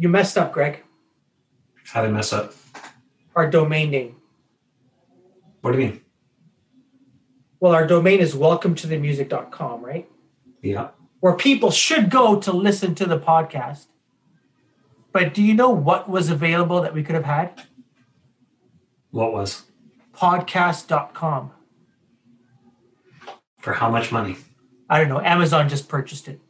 You messed up, Greg. How did I mess up? Our domain name. What do you mean? Well, our domain is welcome to the music.com, right? Yeah. Where people should go to listen to the podcast. But do you know what was available that we could have had? What was? Podcast.com. For how much money? I don't know. Amazon just purchased it.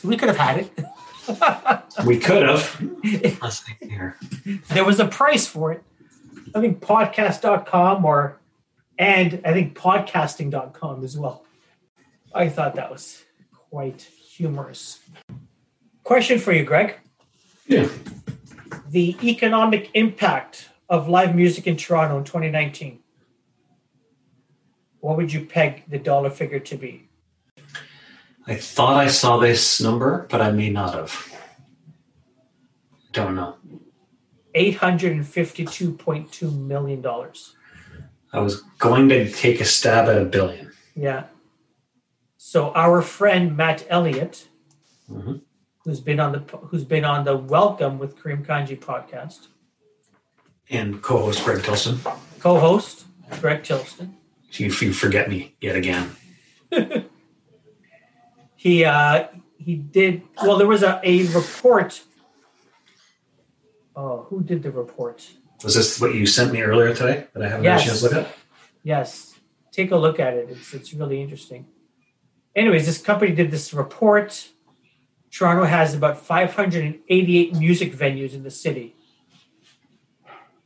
So we could have had it. We could have. Let's see here. there was a price for it. I think podcast.com or and I think podcasting.com as well. I thought that was quite humorous. Question for you, Greg. Yeah. The economic impact of live music in Toronto in 2019. What would you peg the dollar figure to be? I thought I saw this number, but I may not have. Don't know. $852.2 million. I was going to take a stab at a billion. Yeah. So our friend Matt Elliott, Mhm. who's been on the who's been on the Welcome with Kareem Kanji podcast, And co-host Greg Tilson. co-host Greg Tilston. You, you forget me yet again. He uh, he did well. There was a, a report. Oh, who did the report? Was this what you sent me earlier today that I haven't had a Yes. chance to look at? Yes, take a look at it. It's it's really interesting. Anyways, this company did this report. Toronto has about 588 music venues in the city,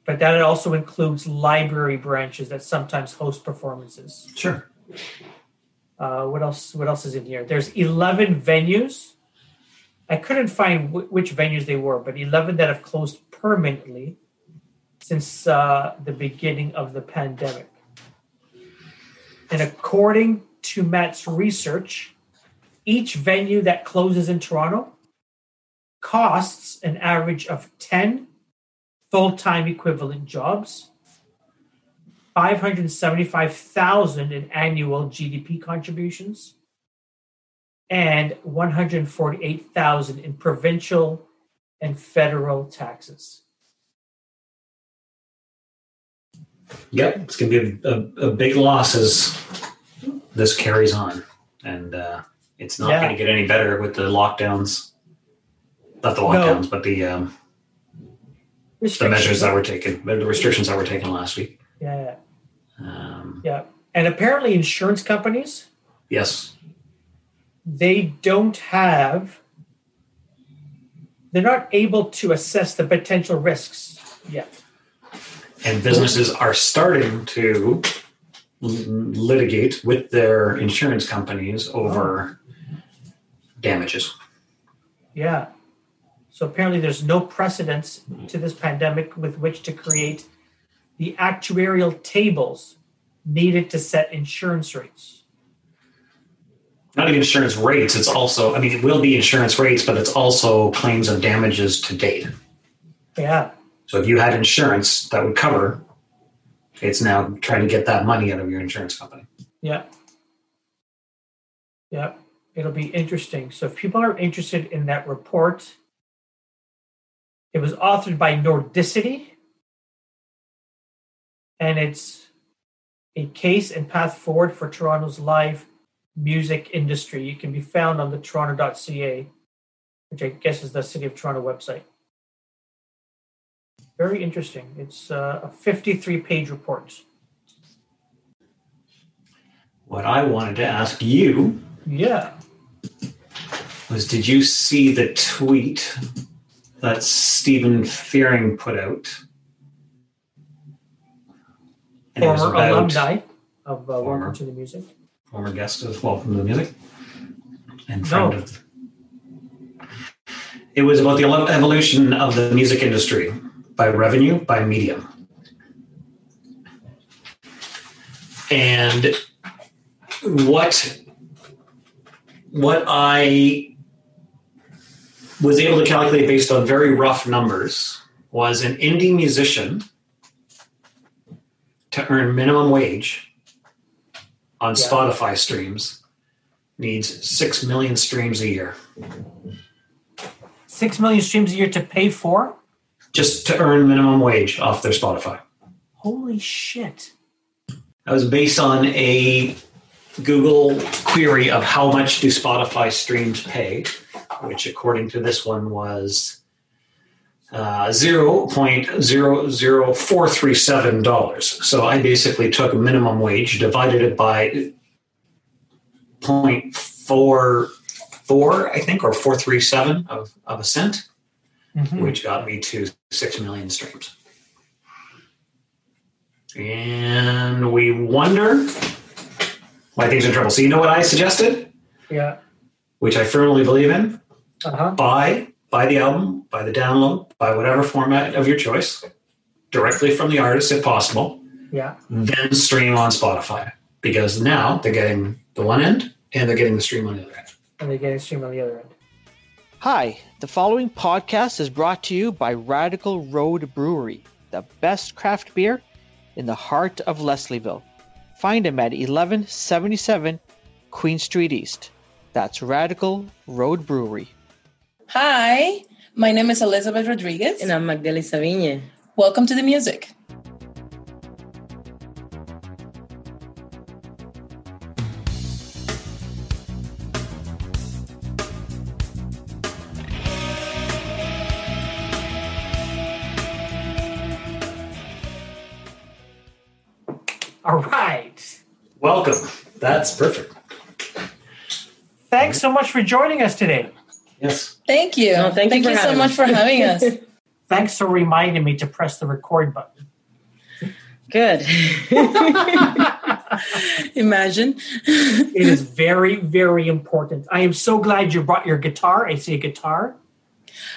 but that also includes library branches that sometimes host performances. Sure. Uh, what else? What else is in here? There's 11 venues. I couldn't find w- which venues they were, but 11 that have closed permanently since uh, the beginning of the pandemic. And according to Matt's research, each venue that closes in Toronto costs an average of 10 full-time equivalent jobs 575,000 in annual GDP contributions and 148,000 in provincial and federal taxes. Yep, it's going to be a, a, a big loss as this carries on, and uh, it's not Yeah. going to get any better with the lockdowns. Not the No. lockdowns, but the um, the measures that were taken, the restrictions that were taken last week. Yeah, Um, yeah. And apparently insurance companies, yes, they don't have they're not able to assess the potential risks yet. and businesses are starting to litigate with their insurance companies over damages. Yeah. So apparently, there's no precedence to this pandemic with which to create the actuarial tables needed to set insurance rates. Not even insurance rates. It's also, I mean, it will be insurance rates, but it's also claims of damages to date. Yeah. So if you had insurance that would cover, it's now trying to get that money out of your insurance company. Yeah. Yeah. It'll be interesting. So if people are interested in that report, it was authored by Nordicity. And it's a case and path forward for Toronto's live music industry. It can be found on the toronto.ca, which I guess is the City of Toronto website. Very interesting. It's uh, a 53 page report. What I wanted to ask you Yeah. was did you see the tweet that Stephen Fearing put out? And it was former about- alumni of uh, Former. Welcome to the Music. former guest of Welcome to the Music and friend No. of. It was about the ele- evolution of the music industry by revenue, by medium. And what what I was able to calculate based on very rough numbers was an indie musician to earn minimum wage on Yeah. Spotify streams needs 6 million streams a year. Six million streams a year to pay for? just to earn minimum wage off their Spotify. Holy shit. That was based on a Google query of how much do Spotify streams pay, which according to this one was uh, $0.00437. So I basically took minimum wage, divided it by 0.44, I think, or 437 of, of a cent, Mhm. which got me to 6 million streams. And we wonder why things are in trouble. So you know what I suggested, Yeah. which I firmly believe in? Uh huh. Buy, buy the album, buy the download, buy whatever format of your choice, directly from the artist if possible, Yeah. then stream on Spotify. Because now they're getting the one end and they're getting the stream on the other end. And they get a stream on the other end. Hi, the following podcast is brought to you by Radical Road Brewery, the best craft beer in the heart of Leslieville. Find them at 1177 Queen Street East. That's Radical Road Brewery. Hi, my name is Elizabeth Rodriguez. And I'm Magdalena Savigne. Welcome to the music. All right. Welcome. That's perfect. Thanks so much for joining us today. Yes. Thank you. No, thank you for so much us. for having us. Thanks for reminding me to press the record button. Good. Imagine. It is very, very important. I am so glad you brought your guitar. I see a guitar.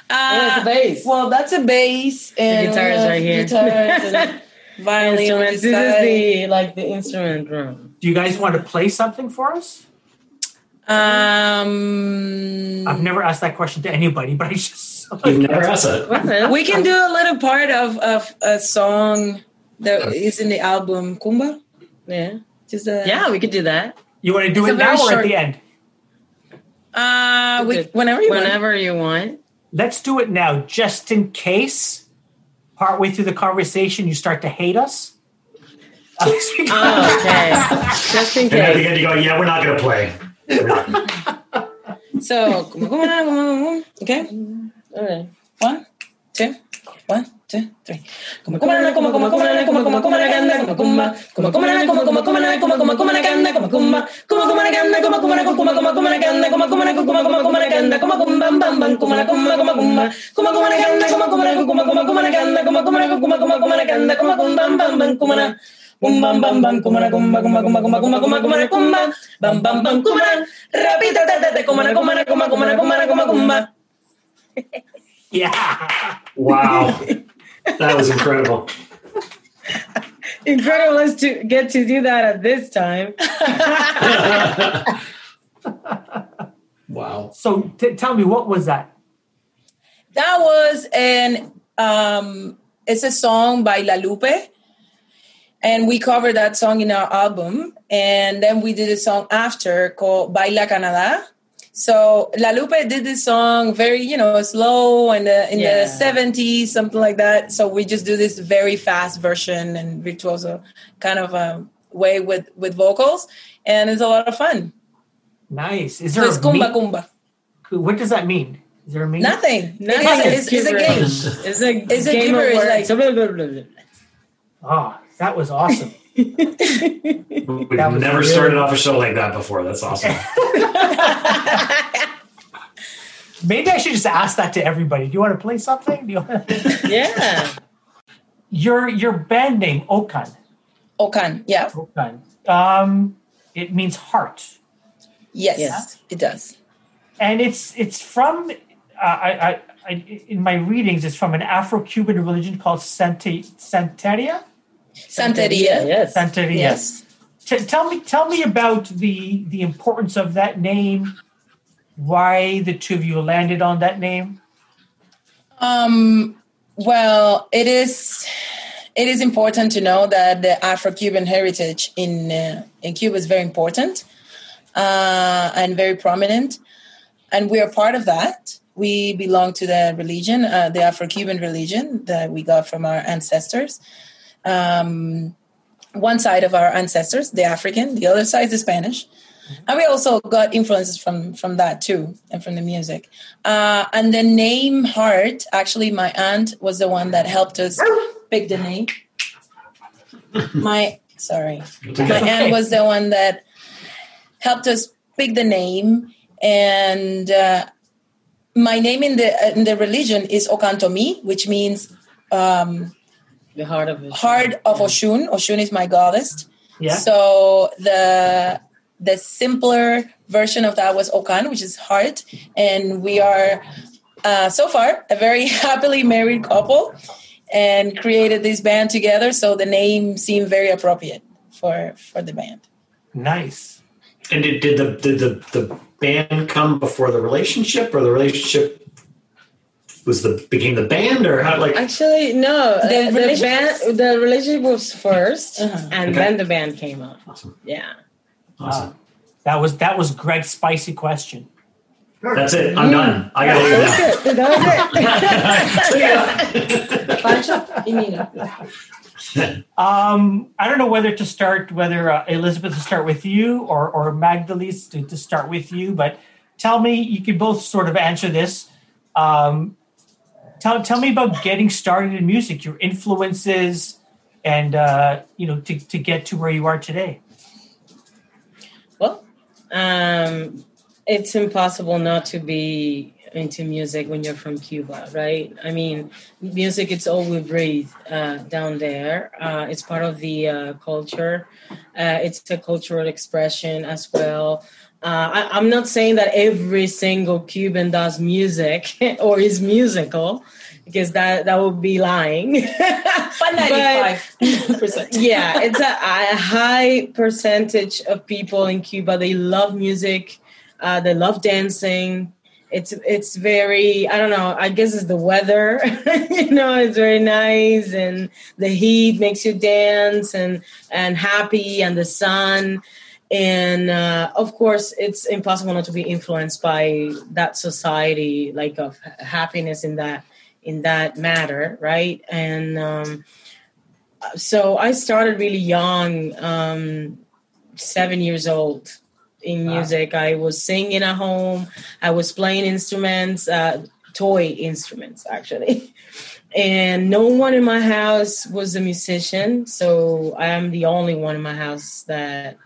Yeah, it's a Uh, bass. well, that's a bass and guitar is uh, right here. Guitars and violin. This the is the like the instrument room. Do you guys want to play something for us? Um, I've never asked that question to anybody, but I just You've never asked that. Well, we can do a little part of, of a song that is in the album Kumba. yeah. Just a, Yeah, we could do that. You want to do It's it a very now or at the end? Uh, we, whenever you want. Whenever you want. Let's do it now, just in case partway through the conversation you start to hate us. Oh, okay. Just in case. And at the end, you go, yeah, we're not going to play. So, como, como, na, como, como, okay. Okay. One, two, one, two, three. Kumba. Kumba. Kum, bam, bam, bam, como, na, kumba, como, kumba. Bum kumba kuma kuma kuma kuma kuma kuma na kumba bam bam bam kuma na rapita ta ta ta kuma na kuma na kuma kuma na kuma na kuma kumba Yeah. Wow. That was incredible. Incredible us to get to do that at this time. wow. So t- tell me, what was that? That was an um it's a song by La Lupe. And we covered that song in our album. And then we did a song after called Baila Canada. So La Lupe did this song very, you know, slow and uh, in Yeah. the 70s, something like that. So we just do this very fast version and virtuoso kind of um, way with with vocals. And it's a lot of fun. Nice. Is So there it's a Kumba mean- Kumba. What does that mean? Is there a meaning? Nothing. Nothing. It's, it's, it's a game. It's a It's a game of gibberish, words. like- So that was awesome. We've That was never really- started off a show like that before. That's awesome. Maybe I should just ask that to everybody. Do you want to play something? Do you want Yeah. your your band name Okan. Okan. Yeah. Okan. Um, it means heart, Yes, Yes. it does. and it's it's from. Uh, I, I, I in my readings, it's from an Afro-Cuban religion called Santa, Santeria. Santeria. Yes. Santeria. Yes. T- tell me, tell me about the the importance of that name. Why the two of you landed on that name? Um, well, it is it is important to know that the Afro-Cuban heritage in uh, in Cuba is very important uh, and very prominent, and we are part of that. we belong to the religion, uh, the Afro-Cuban religion that we got from our ancestors. Um, one side of our ancestors, the African, the other side is the Spanish. And we also got influences from from that too, and from the music. Uh, and the name Heart, actually, my aunt was the one that helped us pick the name. My sorry, my aunt was the one that helped us pick the name, and uh, my name in the in the religion is Okantomi, which means um, The heart of it. heart of Oshun. Oshun is my goddess. Yeah. So the the simpler version of that was Okan, which is heart, and we are uh, so far a very happily married couple, and created this band together. So the name seemed very appropriate for for the band. Nice. And did, did the did the, the band come before the relationship, or the relationship was the became the band, or how like? Actually, no. The The, the, band, the relationship was 1st Uh-huh. and Okay. then the band came up. Awesome. Yeah. awesome. Uh, that was that was Greg's spicy question. That's it. I'm done. I gotta leave now. That was it. That was it. Pancho y Nino. Um, I don't know whether to start, whether uh, Elizabeth to start with you or or Magdelys to, to start with you. But tell me, you can both sort of answer this. Um, tell tell me about getting started in music, your influences, and uh, you know to to get to where you are today. Well, um, it's impossible not to be into music when you're from Cuba, right? I mean, music it's all we breathe uh, down there. Uh, it's part of the uh, culture. Uh, it's a cultural expression as well. Uh, I, I'm not saying that every single Cuban does music or is musical, because that that would be lying. But ninety-five percent. yeah, it's a, a high percentage of people in Cuba. They love music. Uh, they love dancing. It's it's very I don't know. I guess it's the weather. you know, it's very nice, and the heat makes you dance and and happy, and the sun. And uh, of course, it's impossible not to be influenced by that society, like of happiness in that in that matter, right? And um, so I started really young, um, seven years old in Wow. music. I was singing at home. I was playing instruments, uh, toy instruments actually. And no one in my house was a musician, so I am the only one in my house that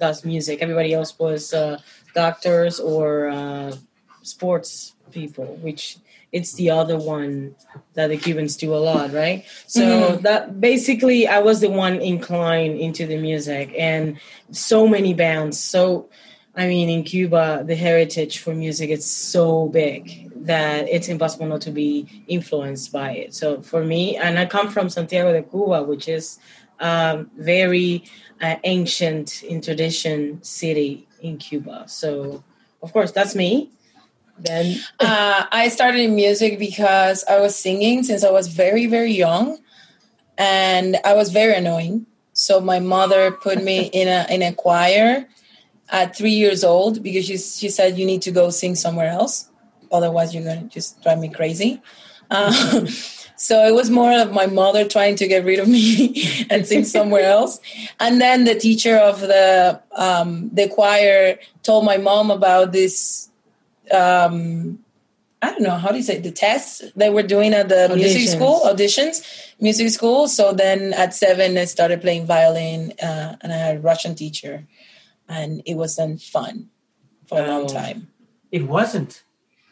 does music. Everybody else was uh, doctors or uh, sports people, which it's the other one that the Cubans do a lot, right? So that basically I was the one inclined into the music and so many bands. So I mean in Cuba the heritage for music is so big that it's impossible not to be influenced by it. So for me, and I come from Santiago de Cuba, which is um, very uh, ancient in tradition city in Cuba. So of course that's me. Then Uh, I started in music because I was singing since I was very, very young, and I was very annoying. So my mother put me in a in a choir at three years old because she she said you need to go sing somewhere else, otherwise you're gonna just drive me crazy. Um, so it was more of my mother trying to get rid of me and sing somewhere else. And then the teacher of the um, the choir told my mom about this um I don't know how do you say it? the tests they were doing at the music school? Auditions. Music school. So then at seven I started playing violin uh, and I had a Russian teacher. And it wasn't fun for a long Oh. time. It wasn't.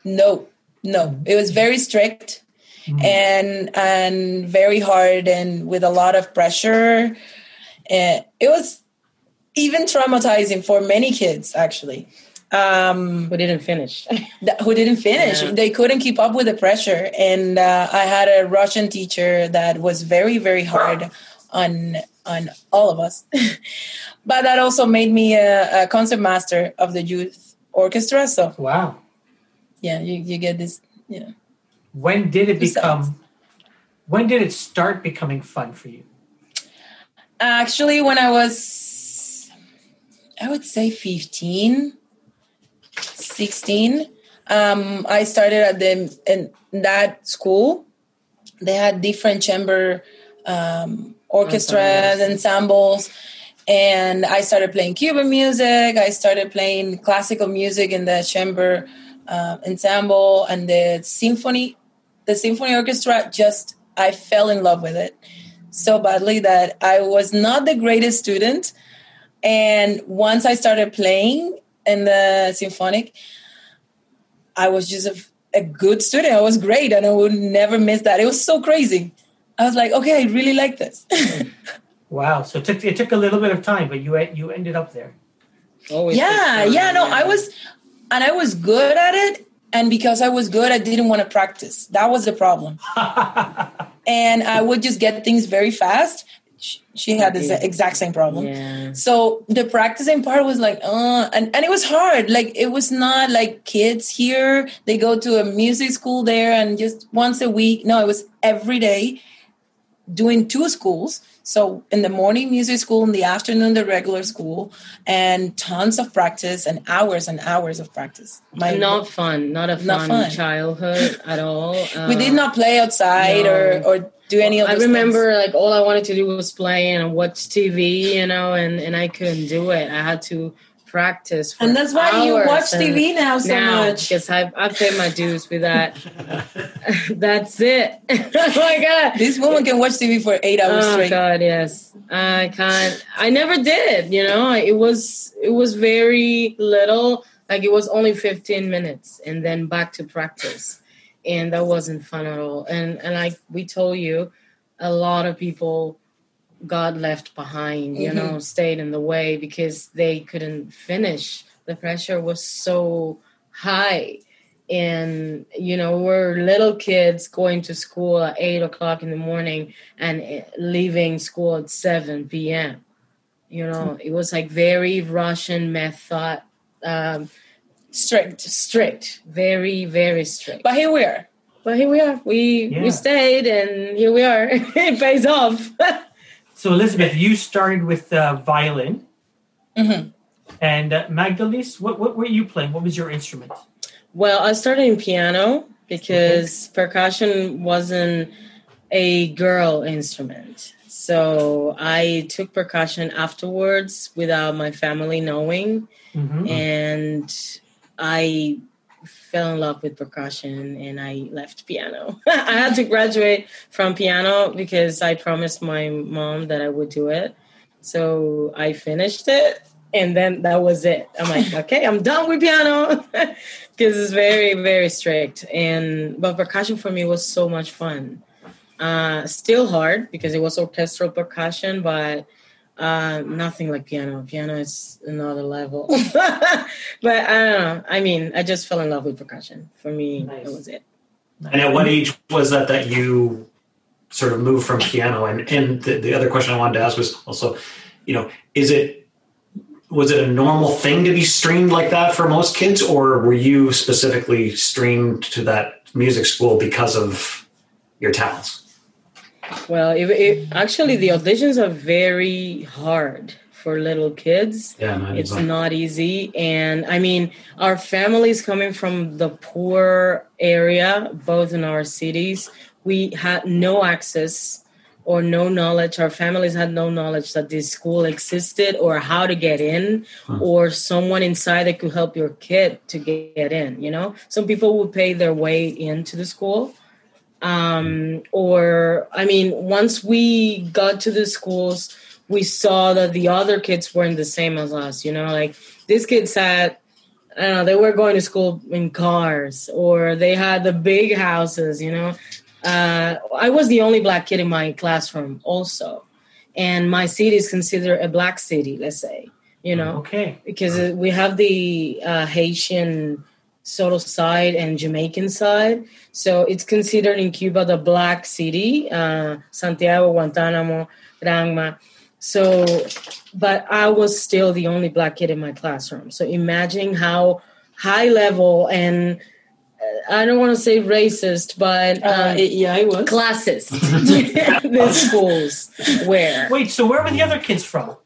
no no. It was very strict and and very hard and with a lot of pressure and it was even traumatizing for many kids actually um we didn't finish. that, who didn't finish. Yeah. They couldn't keep up with the pressure, and uh, I had a Russian teacher that was very, very hard on on all of us. but that also made me a, a concert master of the youth orchestra. So Wow. yeah, you, you get this. You know, When did it become? When did it start becoming fun for you? actually, when I was, I would say 15, 16, Um, I started at the in that school. They had different chamber um, orchestras, ensembles, and I started playing Cuban music. I started playing classical music in the chamber uh, ensemble and the symphony. The symphony orchestra just I fell in love with it so badly that I was not the greatest student. And once I started playing in the symphonic, I was just a, a good student. I was great, and I would never miss that. It was so crazy. I was like, okay, I really like this. Wow. So it took it took a little bit of time, but you you ended up there. Always yeah, yeah. No, I was, and I was good at it. And because I was good, I didn't want to practice. That was the problem. and I would just get things very fast. She had the exact same problem. Yeah. So the practicing part was like, uh, and, and it was hard. Like it was not like kids here. They go to a music school there and just once a week. No, it was every day doing two schools. So in the morning music school, in the afternoon the regular school, and tons of practice and hours and hours of practice. My not fun, not a Not fun, fun. childhood at all. we did Uh, not play outside or no. or do any of. I those remember things. like all I wanted to do was play and watch TV, you know, and and I couldn't do it. I had to practice, and that's why you watch TV now so now, much. because I I paid my dues with that. that's it. oh my god. This woman can watch TV for eight hours Oh straight. God, yes. I can't. I never did. You know, it was it was very little. Like it was only fifteen minutes, and then back to practice, and that wasn't fun at all. And and like we told you, a lot of people got left behind. You know, stayed in the way because they couldn't finish. The pressure was so high and you know we're little kids going to school at eight o'clock in the morning and leaving school at 7 p.m you know it was like very russian method um Strict. strict very very strict But here we are. but here we are we Yeah. we stayed and here we are it pays off So Elizabeth, you started with uh, violin, Mhm. and uh, Magdelys, what what were you playing? What was your instrument? Well, I started in piano because percussion wasn't a girl instrument. So I took percussion afterwards without my family knowing. Mhm. And I fell in love with percussion and I left piano. I had to graduate from piano because I promised my mom that I would do it. So I finished it and then that was it. I'm like, okay, I'm done with piano because it's very, very strict. And but percussion for me was so much fun. Uh, still hard because it was orchestral percussion, but uh, nothing like piano. Piano is another level. but I don't know. I mean, I just fell in love with percussion. For me, Nice. that was it. And at what age was that that you sort of moved from piano? And and the, the other question I wanted to ask was also, you know, is it was it a normal thing to be streamed like that for most kids, or were you specifically streamed to that music school because of your talents? Well, it, it, actually, the auditions are very hard for little kids. Yeah, it's not. easy. And i mean our families coming from the poor area both in our cities we had no access or no knowledge. Our families had no knowledge that this school existed or how to get in or someone inside that could help your kid to get in you know? Some people would pay their way into the school um, or i mean once we got to the schools we saw that the other kids weren't the same as us you know like these kids had I don't know, they were going to school in cars or they had the big houses, you know. Uh, I was the only black kid in my classroom also. And my city is considered a black city, let's say, you know Okay. because we have the uh, Haitian sort of side and Jamaican side. So it's considered in Cuba the black city, uh, Santiago, Guantanamo, Granma. So, but I was still the only black kid in my classroom. So imagine how high level and uh, I don't want to say racist, but Uh, it- yeah, it was. classist the schools where. Wait, so where were the other kids from?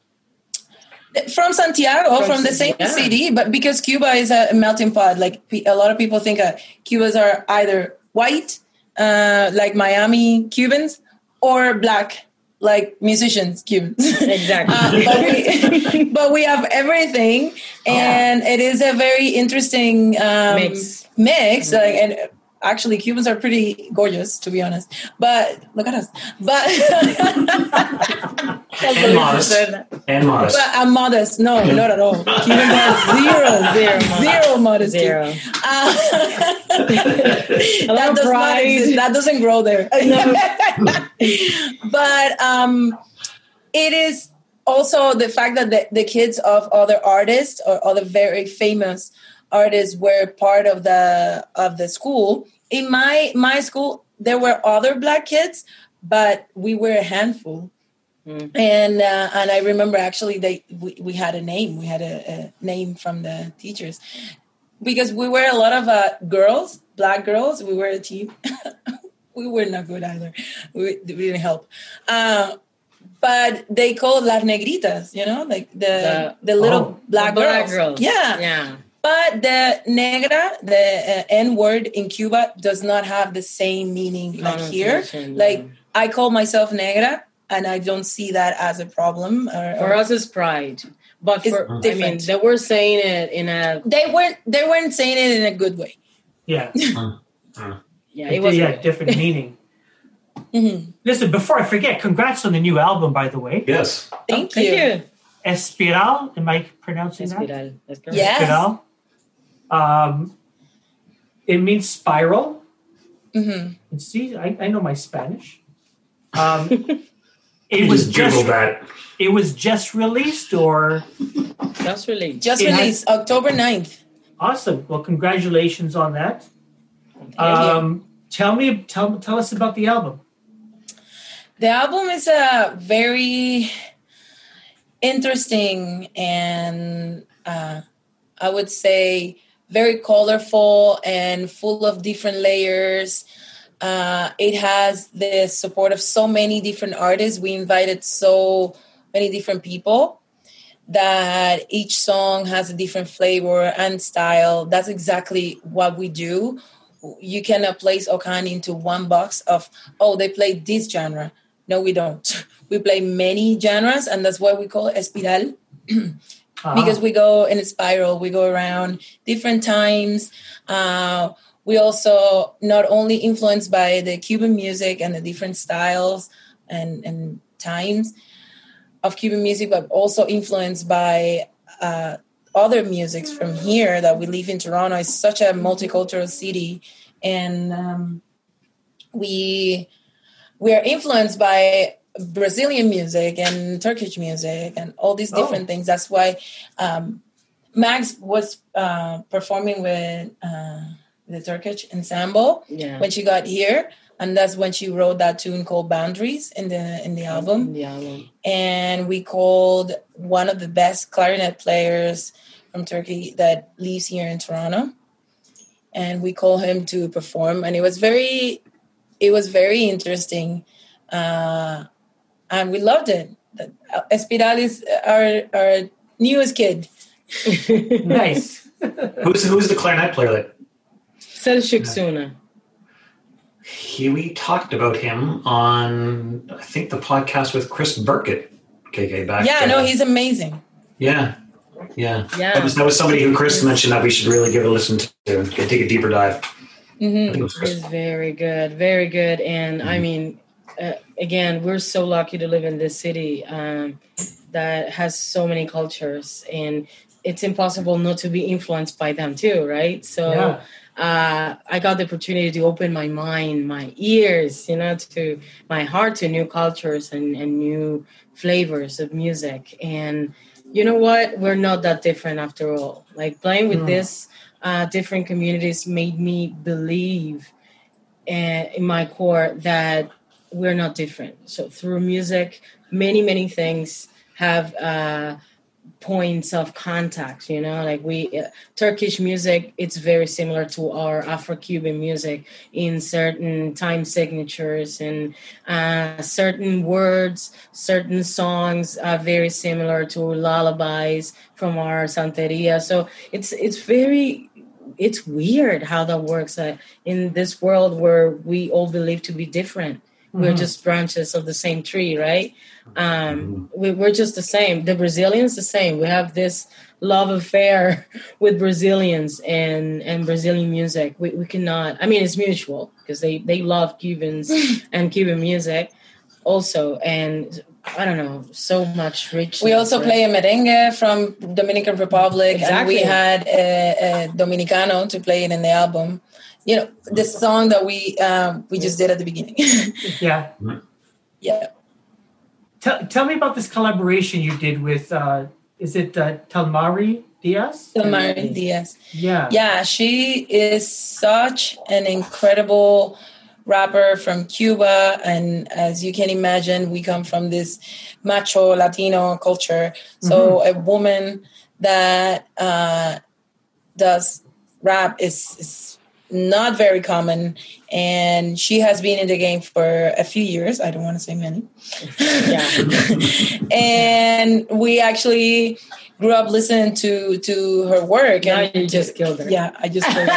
From Santiago, from, From the same yeah. city, but because Cuba is a melting pot, like a lot of people think uh, Cubans are either white, uh, like Miami Cubans, or black, like musicians Cubans. Exactly. Uh, but, we, but we have everything, and it is a very interesting um, Mix. Mix, like, and actually, Cubans are pretty gorgeous, to be honest. But look at us. But and modest. And modest. But I'm modest. No, not at all. Cubans are zero, Zero zero modesty. Zero. Uh, that does not exist. That doesn't grow there. but um, it is also the fact that the, the kids of other artists or other very famous artists were part of the of the school. In my my school, there were other black kids, but we were a handful. And uh, and I remember actually they we, we had a name. We had a, a name from the teachers. Because we were a lot of uh, girls black girls. We were a team. We were not good either. We, we didn't help. Uh, but they called las negritas you know like the the, The- little Oh, black, Black girls. girls. yeah. Yeah. But the negra the uh, n word in Cuba does not have the same meaning like here Connotation, like. I call myself negra and I don't see that as a problem. Or, For or- us, it's pride. But It's for, I mean, they were saying it in a, they weren't they weren't saying it in a good way. Yeah, yeah, it, it was yeah, different meaning. Mhm. Listen, before I forget, congrats on the new album, by the way. yes. Thank, Thank you. you. Espiral, am I pronouncing that? Espiral. That's correct. Yeah. Yes. Espiral. Um, it means spiral. Mhm. See, I, I know my Spanish. Um, it was Just just that. it was just released, or That's really Just It has- released October 9th. awesome. Well, congratulations on that. Um, tell me, tell tell us about the album. The album is a very interesting and uh, I would say very colorful and full of different layers. Uh, it has the support of so many different artists. We invited so many different people that each song has a different flavor and style. That's exactly what we do. You cannot place Okan into one box of, oh, they play this genre. No, we don't. We play many genres, and that's why we call espiral Because we go in a spiral we go around different times. Uh, we also not only influenced by the cuban music and the different styles and, and times of cuban music but also influenced by uh, other musics from here that we live in toronto. It's such a multicultural city. And um, we we are influenced by Brazilian music and Turkish music and all these Oh. different things. That's why um, Max was uh, performing with uh, the Turkish ensemble yeah. when she got here, and that's when she wrote that tune called "Boundaries" in the in the album. The album. And we called one of the best clarinet players from Turkey that lives here in Toronto, and we called him to perform, and it was very, it was very interesting. Uh, and we loved it. The- Espiral is our our newest kid. nice. Who's who's the clarinet player that Selçuk Suna. he we talked about him on I think the podcast with Chris Birkett. KK back. Yeah, uh, no, he's amazing. yeah. Yeah. Yeah. That was that was somebody who Chris mentioned that we should really give a listen to. Take a deeper dive. I hmm think it was very good, very good. And I mean, uh, again, we're so lucky to live in this city um, that has so many cultures, and it's impossible not to be influenced by them too, right? So. Yeah. uh, I got the opportunity to open my mind, my ears, you know, to my heart to new cultures and, and new flavors of music. And you know what? We're not that different after all. Like playing with Mm. this uh, different communities made me believe uh, in my core that we're not different. So through music, many, many things have uh, points of contact you know? Like we uh, turkish music it's very similar to our afro-cuban music in certain time signatures and uh, certain words certain songs are very similar to lullabies from our santeria. So it's it's very it's weird how that works uh, in this world where we all believe to be different we're Mhm. just branches of the same tree right? Um, we, we're just the same. The brazilians the same. We have this love affair with brazilians and and brazilian music. We, we cannot i mean it's mutual because they they love cubans and cuban music also and i don't know so much rich We also play a merengue from Dominican Republic, and we had a, a Dominicano to play it in the album. You know, the song that we um, we just did at the beginning. Yeah. yeah, Tell, tell me about this collaboration you did with, uh, is it uh, Talmari Diaz? Telmary Diaz. Yeah. Yeah, she is such an incredible rapper from Cuba. And as you can imagine, we come from this macho Latino culture. So a woman that uh, does rap is, is not very common. And she has been in the game for a few years. I don't want to say many. and we actually grew up listening to to her work now and you just killed her yeah, I just killed her.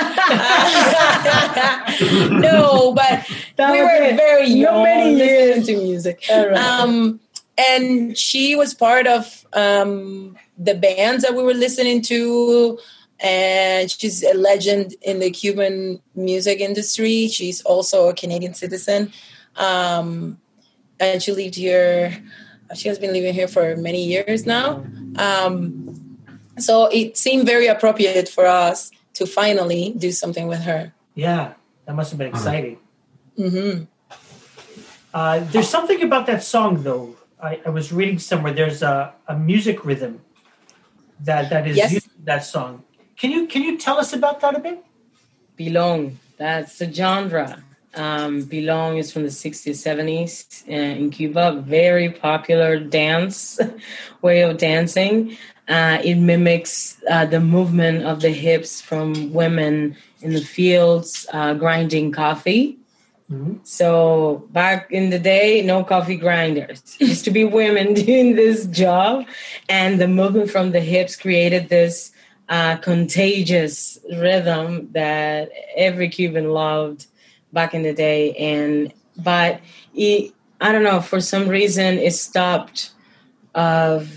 no, but That we were it. very No young many listening to music. Right. Um, and she was part of um, the bands that we were listening to. And she's a legend in the Cuban music industry. She's also a Canadian citizen. Um, and she lived here, she has been living here for many years now. Um, so it seemed very appropriate for us to finally do something with her. Yeah. That must have been exciting. hmm Uh, there's something about that song, though. I, I was reading somewhere. There's a, a music rhythm that that is Yes. used in that song. Can you can you tell us about that a bit? Pilón. That's the genre. Um, Pilón is from the 60s, 70s uh, in Cuba. Very popular dance way of dancing. Uh, it mimics uh, the movement of the hips from women in the fields uh, grinding coffee. Mhm. So back in the day, no coffee grinders. It used to be women doing this job, and the movement from the hips created this uh, contagious rhythm that every Cuban loved back in the day. And but it, I don't know, for some reason, it stopped of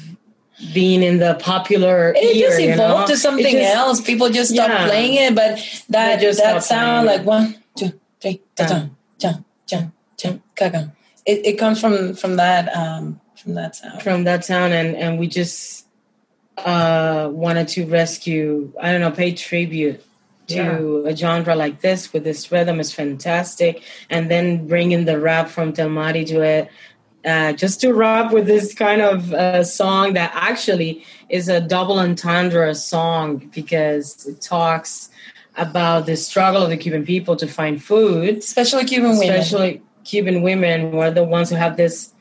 being in the popular. It ear, just you know? evolved to something just- else. People just stopped Yeah. playing it, but that that sound like one, two, three, Yeah. ta-dum, jum, jum, jum, ka-gum. It, it comes from from that um, from that sound. from that town and and we just uh wanted to rescue i don't know pay tribute to a genre like this with this rhythm is fantastic. And then bringing the rap from Telmary to it uh, just to rap with this kind of uh, song that actually is a double entendre song because it talks about the struggle of the Cuban people to find food. Especially Cuban women. especially Cuban women were the ones who have this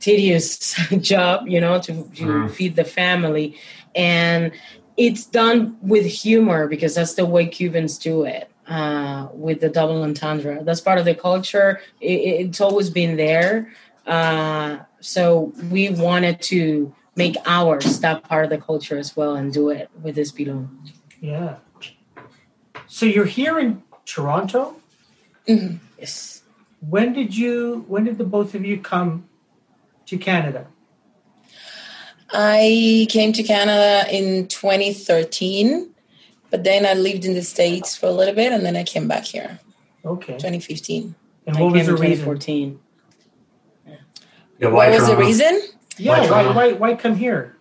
tedious job, you know, to, to Mhm. feed the family. And it's done with humor because that's the way Cubans do it. Uh, with the double entendre, that's part of the culture. It, it's always been there. Uh, so we wanted to make ours that part of the culture as well and do it with this pilon. Yeah. So you're here in Toronto. Mhm. Yes. When did you? When did the both of you come to Canada? I came to Canada in 2013, but then I lived in the States for a little bit and then I came back here Okay. 2015. And I what was the in reason? 2014. Yeah, What was the reason? Yeah. Why Why? Why? Why come here?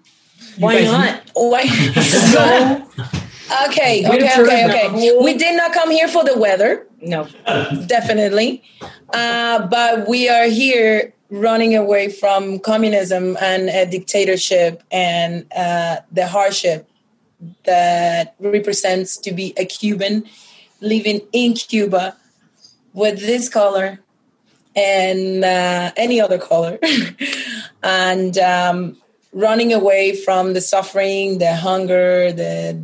You Why guys- not? Why? okay, okay, okay, okay. We did not come here for the weather. No. definitely. Uh, but we are here running away from communism and a dictatorship and uh, the hardship that represents to be a Cuban living in Cuba with this color and uh, any other color. and um, running away from the suffering, the hunger, the,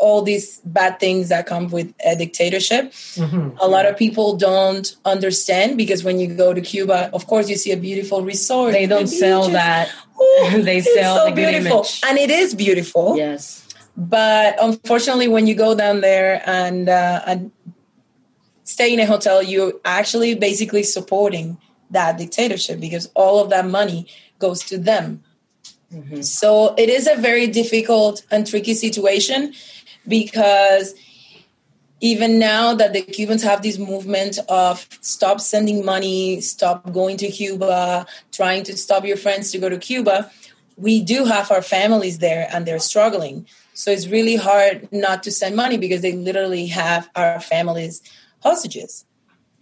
all these bad things that come with a dictatorship. Mhm. A lot of people don't understand because when you go to Cuba, of course, you see a beautiful resort. They don't the sell that. Ooh, They sell so the beautiful, image. and it is beautiful. Yes. But unfortunately, when you go down there and uh, and stay in a hotel, you're actually basically supporting that dictatorship because all of that money goes to them. So it is a very difficult and tricky situation because even now that the Cubans have this movement of stop sending money, stop going to Cuba, trying to stop your friends to go to Cuba, we do have our families there and they're struggling. So it's really hard not to send money because they literally have our families hostages.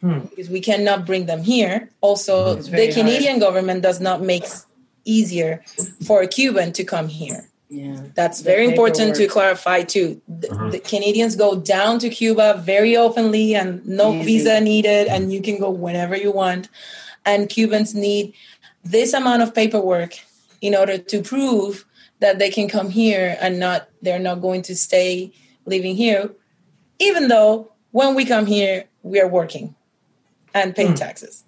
Hmm. Because we cannot bring them here. Also, the Canadian government does not make easier for a Cuban to come here. Yeah. That's The very important to clarify too. The, Mhm. the Canadians go down to Cuba very openly and no Easy. visa needed, and you can go whenever you want. And Cubans need this amount of paperwork in order to prove that they can come here and not they're not going to stay living here, even though when we come here we are working and paying Hmm. taxes.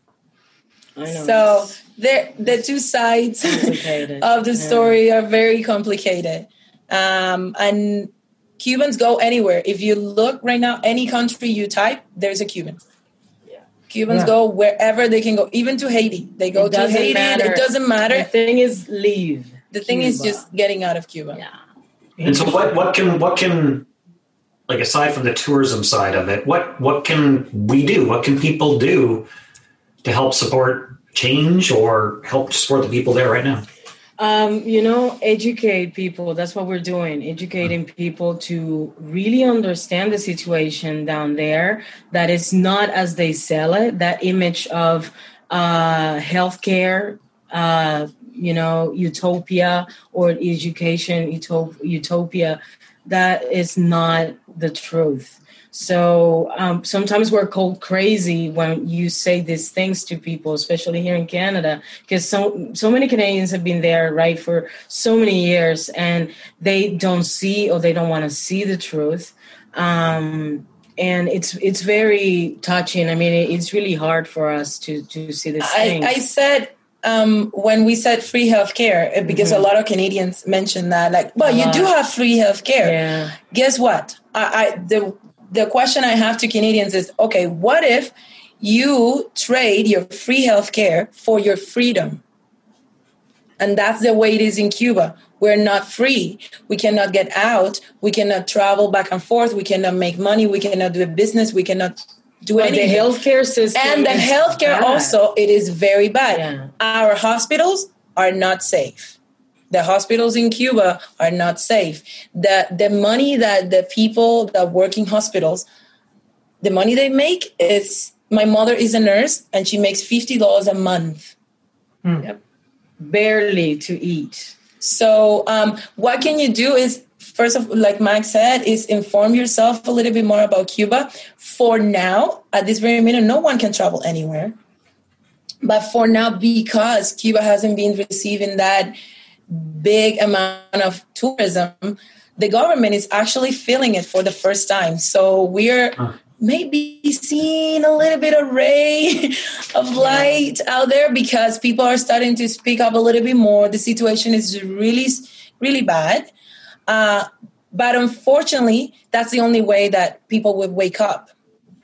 I know. So the the two sides of the Yeah. story are very complicated. Um, and Cubans go anywhere. If you look right now, any country you type, there's a Cuban. Yeah. Cubans Yeah. go wherever they can go, even to Haiti. They go It to Haiti. matter. It doesn't matter. the thing is, leave. The thing is just getting out of Cuba. Yeah. And so, what what can what can like aside from the tourism side of it, what what can we do? What can people do to help support change or help support the people there right now? Um, you know, educate people. That's what we're doing. Educating people to really understand the situation down there. That it's not as they sell it. That image of uh, healthcare, uh, you know, utopia or education utop- utopia. That is not the truth. So um, sometimes we're called crazy when you say these things to people, especially here in Canada, because so so many Canadians have been there, right, for so many years, and they don't see or they don't want to see the truth. Um, and it's it's very touching. I mean, it, it's really hard for us to to see this. I. I said um, when we said free healthcare, uh, because a lot of Canadians mentioned that, like, well, Mm-hmm. You do have free healthcare. yeah, guess what? I, I the the question I have to Canadians is okay, what if you trade your free healthcare for your freedom? And that's the way it is in Cuba. We're not free. We cannot get out. We cannot travel back and forth. We cannot make money. We cannot do a business. We cannot do the anything. healthcare system and the healthcare bad. also, it is very bad. Yeah. Our hospitals are not safe. The hospitals in Cuba are not safe. The the money that the people that work in hospitals, the money they make is my mother is a nurse and she makes fifty dollars a month. barely to eat. So um, what can you do is first of like Max said, is inform yourself a little bit more about Cuba. For now, at this very minute, no one can travel anywhere. But for now, because Cuba hasn't been receiving that big amount of tourism, the government is actually feeling it for the first time. So we're maybe seeing a little bit of ray of light out there because people are starting to speak up a little bit more. The situation is really, really bad. Uh, but unfortunately, that's the only way that people would wake up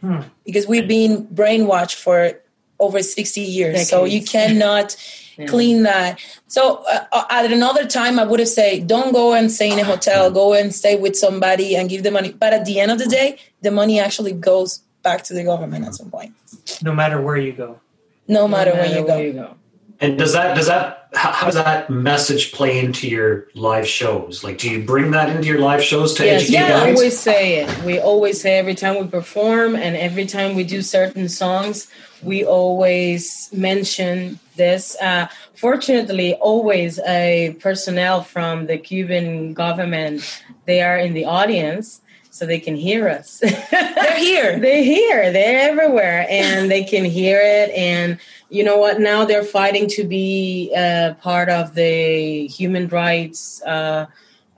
Hmm. because we've been brainwashed for over 60 years. So you cannot Yeah. clean that. So uh, at another time, I would have said, don't go and stay in a hotel. Go and stay with somebody and give the money. But at the end of the day, the money actually goes back to the government at some point, no matter where you go. no matter No where you go. you go. And does that does that how, how does that message play into your live shows? Like, do you bring that into your live shows to Yes, educate we yeah. guys? always say it. We always say every time we perform and every time we do certain songs, we always mention this. Uh, fortunately, always a personnel from the Cuban government they are in the audience. so they can hear us. They're here. they're here. They're everywhere, and they can hear it. And you know what? Now they're fighting to be uh, part of the human rights. Uh,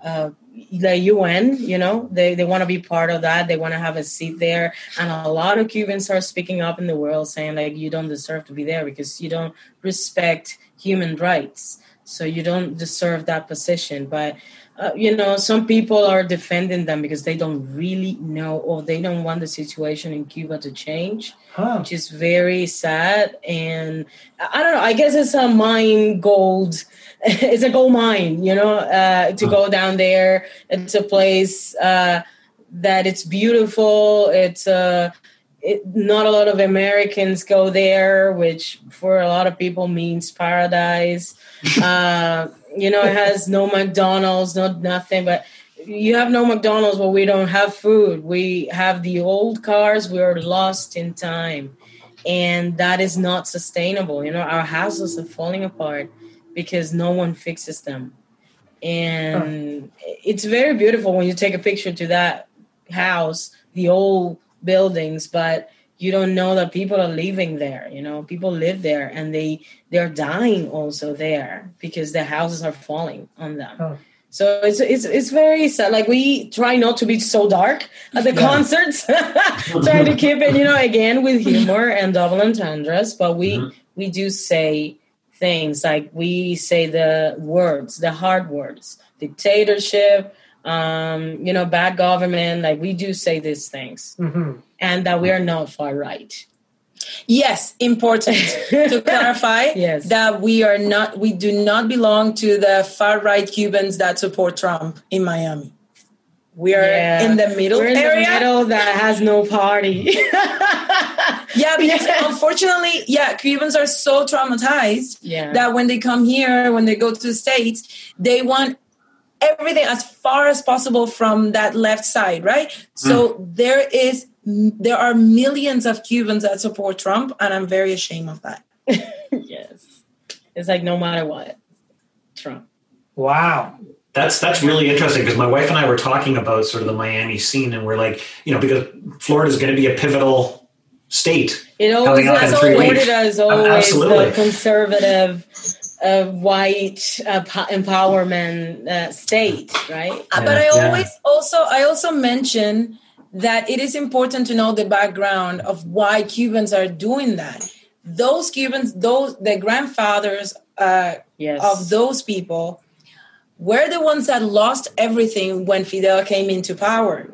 uh, the UN, you know, they, they want to be part of that. They want to have a seat there. And a lot of Cubans are speaking up in the world saying, like, you don't deserve to be there because you don't respect human rights. So you don't deserve that position. But, uh, you know, some people are defending them because they don't really know or they don't want the situation in Cuba to change, Huh. which is very sad. And I don't know, I guess it's a mine gold. It's a gold mine, you know, uh, to go down there. It's a place uh, that it's beautiful. It's uh, it, not a lot of Americans go there, which for a lot of people means paradise. uh, you know, it has no McDonald's, no nothing, but you have no McDonald's, but we don't have food. We have the old cars. We are lost in time, and that is not sustainable. You know, our houses are falling apart because no one fixes them, and it's very beautiful when you take a picture to that house, the old buildings, but you don't know that people are living there you know people live there and they they're dying also there because the houses are falling on them. Oh. so it's it's it's very sad. Like we try not to be so dark at the concerts try to keep it you know again with humor and double entendres but we Mhm. we do say things like we say the words the hard words dictatorship um you know bad government like we do say these things. Hmm and that we are not far right. Yes, important to clarify Yes. that we are not, we do not belong to the far right Cubans that support Trump in Miami. We are Yeah. in the middle We're in area. the middle that has no party. Yeah, because Yeah. unfortunately, yeah, Cubans are so traumatized yeah. that when they come here, when they go to the States, they want everything as far as possible from that left side, right? So mm. there is there are millions of Cubans that support Trump, and I'm very ashamed of that. yes. It's like no matter what. Trump. Wow. That's that's really interesting because my wife and I were talking about sort of the Miami scene, and we're like, you know, because Florida is going to be a pivotal state. It always Coming has in three Florida is always Absolutely. the conservative uh, white uh, empowerment uh, state, right? Uh, but I Yeah. always also I also mention that it is important to know the background of why Cubans are doing that. Those Cubans, those the grandfathers uh, Yes. of those people were the ones that lost everything when Fidel came into power.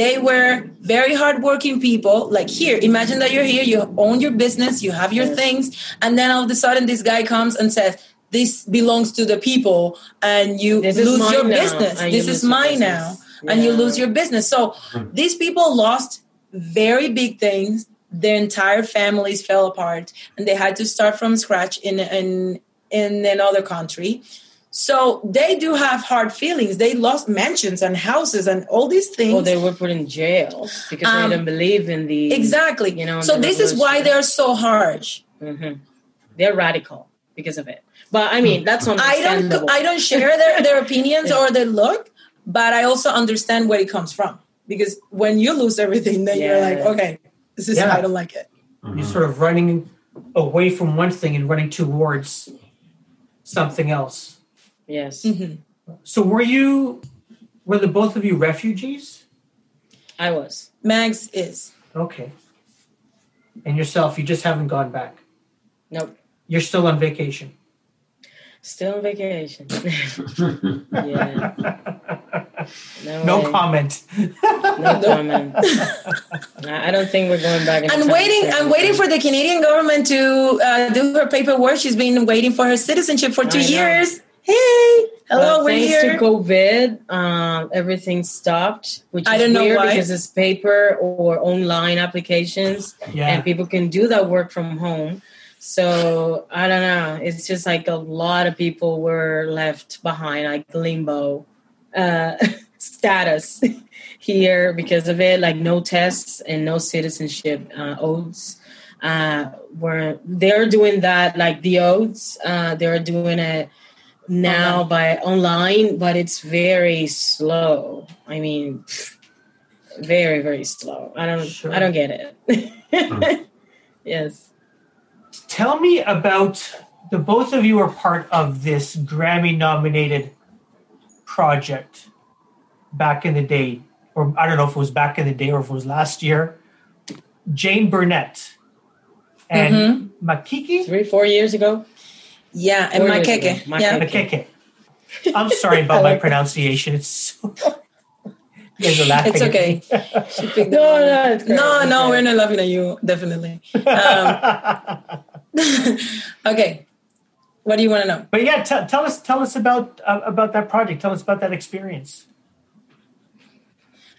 They were very hardworking people. Like here, imagine that you're here, you own your business, you have your Yes. things, and then all of a sudden this guy comes and says, "This belongs to the people," and you This lose your now, business. This is mine business. Now, and you lose your business. So these people lost very big things. Their entire families fell apart, and they had to start from scratch in in in another country. So they do have hard feelings. They lost mansions and houses and all these things. Well, they were put in jail because Um, they didn't believe in the exactly. You know, so this is why they're so harsh. hmm They're radical because of it. But I mean, that's not. I don't. I don't share their, their opinions or their look, but I also understand where it comes from. Because when you lose everything, then you're like, okay, this is Yeah. I don't like it. You're sort of running away from one thing and running towards something else. yes, Mhm. So were you were the both of you refugees? I was. Mags is. Okay. And yourself, you just haven't gone back. Nope. You're still on vacation. Still on vacation. yeah. No, No comment. No comment. I I don't think we're going back. I'm waiting. I'm waiting for the Canadian government to uh, do her paperwork. She's been waiting for her citizenship for two years. Hey, hello, But we're thanks here. to COVID, um, everything stopped, which is I don't know why. because it's paper or online applications, Yeah. and people can do that work from home. So I don't know. It's just like a lot of people were left behind, like limbo uh, status here because of it. Like no tests and no citizenship uh, oaths. Uh, were they're doing that like the oaths? Uh, they're doing it now by online, but it's very slow. I mean, very very slow. I don't Sure. I don't get it. yes. Tell me about the both of you are part of this Grammy nominated project back in the day, or I don't know if it was back in the day or if it was last year. Jane Bunnett and Makiki Three four years ago. Yeah, and Four my years keke. ago. My Yeah. Makeke. I'm sorry about my pronunciation. It's so. You're laughing. It's okay. me. She picked No, no, it's no, no, we're not laughing at you. Definitely. Um, okay. What do you want to know? but yeah, tell tell us tell us about uh, about that project. Tell us about that experience.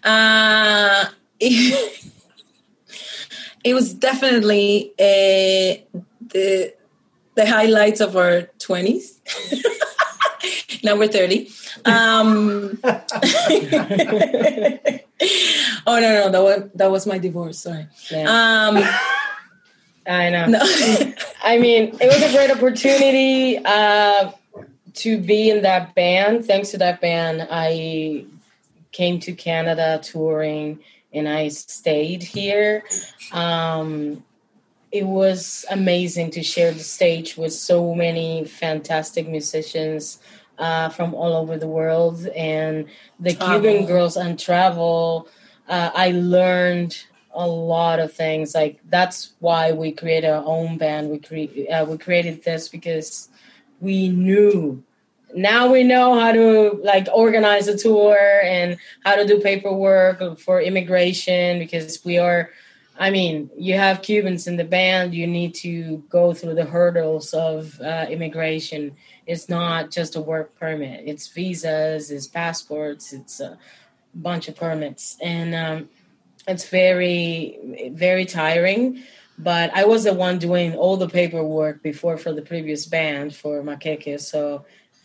Uh, it, it was definitely uh, the the highlights of our twenties. now we're thirty. Um, oh no, no, that was that was my divorce. Sorry. Yeah. Um, I know. no. I mean, it was a great opportunity uh, to be in that band. Thanks to that band, I came to Canada touring and I stayed here. Um, it was amazing to share the stage with so many fantastic musicians uh, from all over the world. And the Travel. Cuban Girls on Travel, uh, I learned a lot of things. Like that's why we created our own band. We cre- uh, we created this because we knew. Now we know how to like organize a tour and how to do paperwork for immigration because we are. I mean, you have Cubans in the band. You need to go through the hurdles of uh, immigration. It's not just a work permit. It's visas. It's passports. It's a bunch of permits, and um, it's very very tiring but i was the one doing all the paperwork before for the previous band for Maqueque so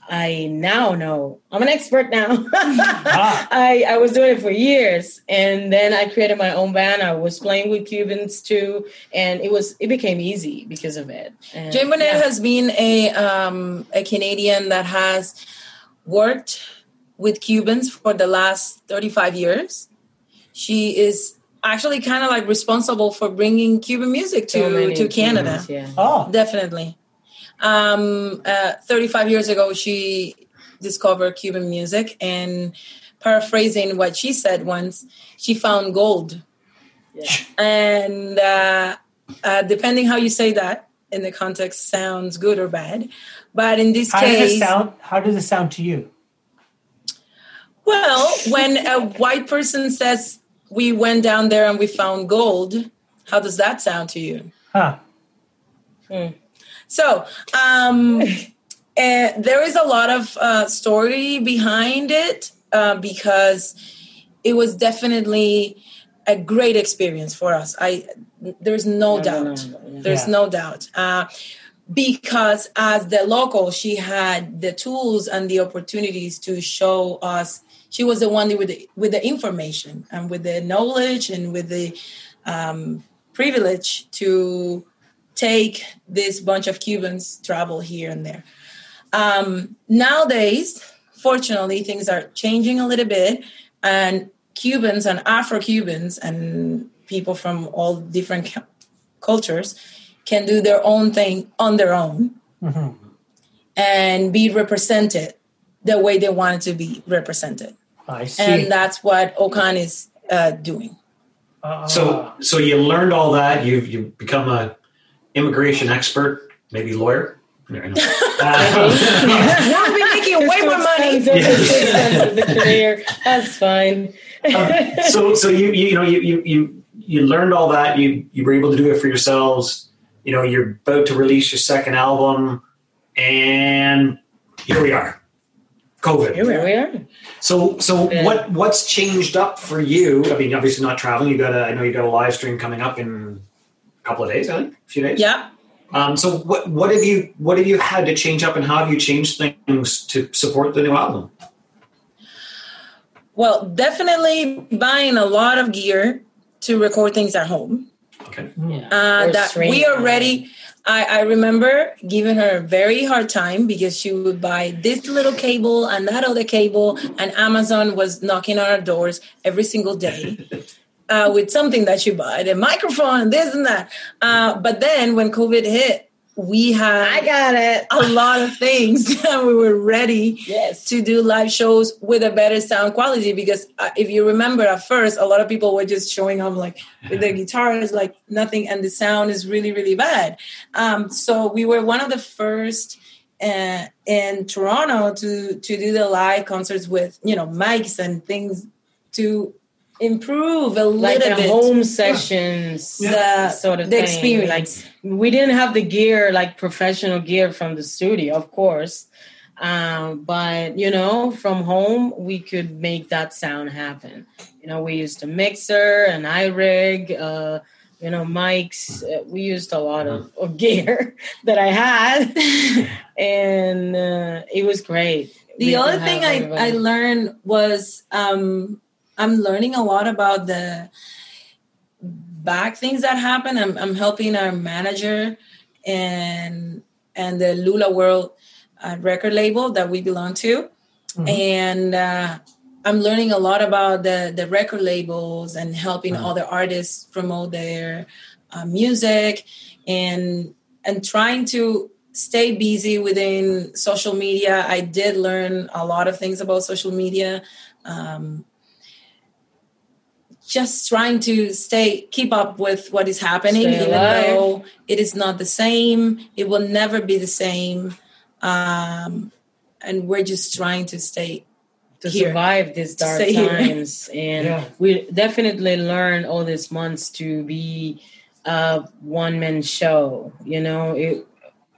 i now know i'm an expert now Ah. I, I was doing it for years and then i created my own band i was playing with cubans too and it was it became easy because of it and, Jane Bunnett yeah. has been a um, a Canadian that has worked with Cubans for the last 35 years. She is actually kind of like responsible for bringing Cuban music to many to Canada. Cubans, yeah Oh, Definitely. Um, uh, 35 years ago, she discovered Cuban music and paraphrasing what she said once, she found gold. Yeah. And uh, uh, depending how you say that in the context, sounds good or bad. But in this how does it case, sound? How does it sound to you? well, when a white person says we went down there and we found gold, how does that sound to you? Huh? So, um, eh, there is a lot of uh, story behind it uh, because it was definitely a great experience for us. I there's no No, no, doubt. no, no, yeah. There's Yeah. no doubt. Uh, because as the local, she had the tools and the opportunities to show us. She was the one with the, with the information and with the knowledge and with the um, privilege to take this bunch of Cubans travel here and there. Um, nowadays, fortunately, things are changing a little bit, and Cubans and Afro Cubans and people from all different cu- cultures can do their own thing on their own Mhm. and be represented the way they want to be represented. I see. And that's what Okan is uh, doing. Ah. So, so you learned all that. You've you become a immigration expert, maybe lawyer. There, I. Uh, We'll be making way more money. Than the career. That's fine. um, so, so you, you you know you you you you learned all that. You you were able to do it for yourselves. You know, you're about to release your second album, and here we are, COVID. Here we are. So, so Yeah. what what's changed up for you? I mean, obviously not traveling. You got a, I know you got a live stream coming up in a couple of days. I think a few days. Yeah. Um, so what what have you what have you had to change up, and how have you changed things to support the new album? Well, definitely buying a lot of gear to record things at home. Okay. Yeah. uh, that stream. we already I, I remember giving her a very hard time because she would buy this little cable and that other cable and amazon was knocking on our doors every single day uh, with something that she bought a microphone this and that uh, but then when covid hit we had I got it. a lot of things and we were ready Yes. to do live shows with a better sound quality because uh, if you remember at first a lot of people were just showing up like with their guitars like nothing and the sound is really really bad um, so we were one of the first uh, in toronto to to do the live concerts with you know mics and things to improve a Like little the bit home sessions the, sort of the thing. experience Like we didn't have the gear, like professional gear from the studio, of course. Um, but you know, from home we could make that sound happen. You know, we used a mixer, an iRig, uh, you know, mics. Uh, we used a lot of, of gear that I had, and uh, it was great. the We other thing I, I learned was um, I'm learning a lot about the back things that happen. I'm, I'm helping our manager and and the Lula World uh, record label that we belong to, Mhm. and uh, I'm learning a lot about the the record labels and helping Right. other artists promote their uh, music and and trying to stay busy within social media. I did learn a lot of things about social media. Um, just trying to stay keep up with what is happening, Stay even alive. though it is not the same. It will never be the same. Um, and we're just trying to stay to here. survive these dark stay here. times and Yeah. we definitely learned all these months to be a one man show you know it,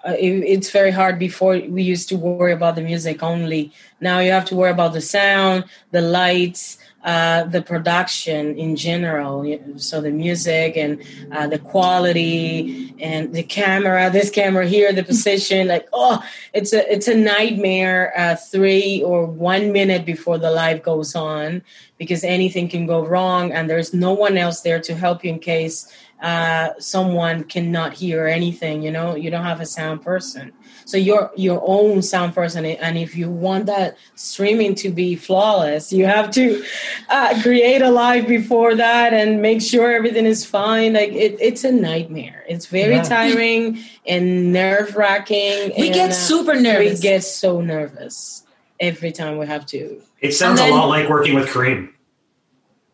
uh, it it's very hard before we used to worry about the music only now you have to worry about the sound the lights uh, the production in general so the music and uh, the quality and the camera this camera here the position like oh it's a it's a nightmare uh, three or one minute before the live goes on because anything can go wrong and there's no one else there to help you in case uh, someone cannot hear anything you know? You don't have a sound person. So you're your own sound person and if you want that streaming to be flawless you have to uh, create a live before that and make sure everything is fine. Like it, it's a nightmare. It's very Yeah. tiring and nerve-wracking we and, get uh, super we get so nervous every time we have to It sounds And a lot like working with Kareem.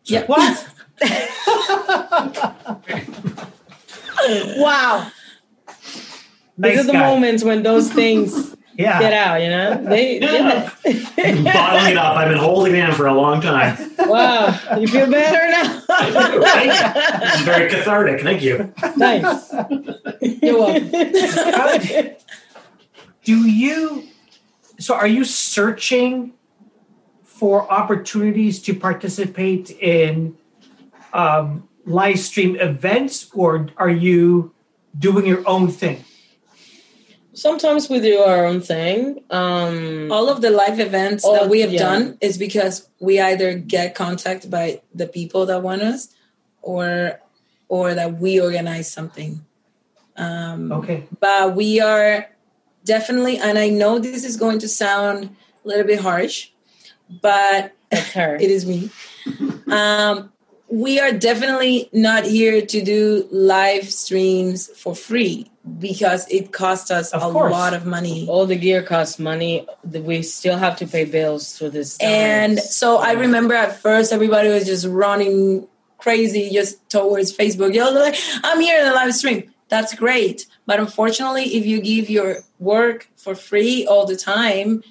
yeah. What? wow Nice these are the guy. moments when those things Yeah. get out you know they Yeah. yeah. Bottling it up. I've been holding it in for a long time. wow you feel better now This is very cathartic. Thank you. nice You're welcome. Do you? So, are you searching for opportunities to participate in um, live stream events, or are you doing your own thing? sometimes we do our own thing um all of the live events Oh, that we have yeah. done is because we either get contact by the people that want us or or that we organize something um, Okay. but we are definitely and i know this is going to sound a little bit harsh but that's her it is me um, we are definitely not here to do live streams for free because it costs us Of a course. lot of money all the gear costs money we still have to pay bills for this time. And so I remember at first everybody was just running crazy just towards Facebook. You're like, I'm here in the live stream. That's great. But unfortunately, if you give your work for free all the time,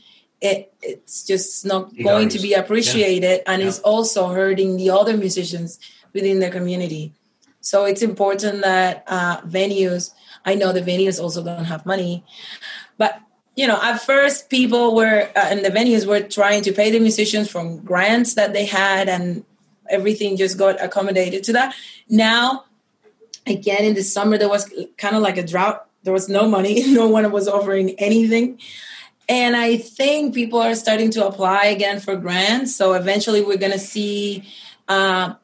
it, it's just not going gotta be appreciated and Yeah. it's also hurting the other musicians within the community. So it's important that uh, venues, I know the venues also don't have money, but you know, at first people were uh, and the venues were trying to pay the musicians from grants that they had, and everything just got accommodated to that. Now, again, in the summer there was kind of like a drought. There was no money. No one was offering anything. And I think people are starting to apply again for grants. So eventually we're going to see, uh,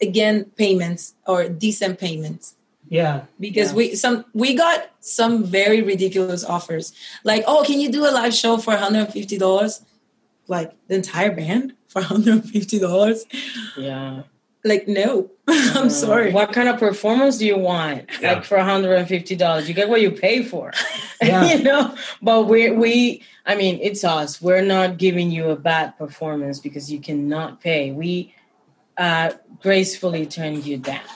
again, payments or decent payments Yeah. because Yeah. we some we got some very ridiculous offers like oh can you do a live show for $150 like the entire band for $150 Yeah. Like no i'm Uh, sorry What kind of performance do you want? Yeah. Like for $150. You get what you pay for. Yeah. you know? But we we I mean, it's us. We're not giving you a bad performance because you cannot pay. We uh gracefully turn you down.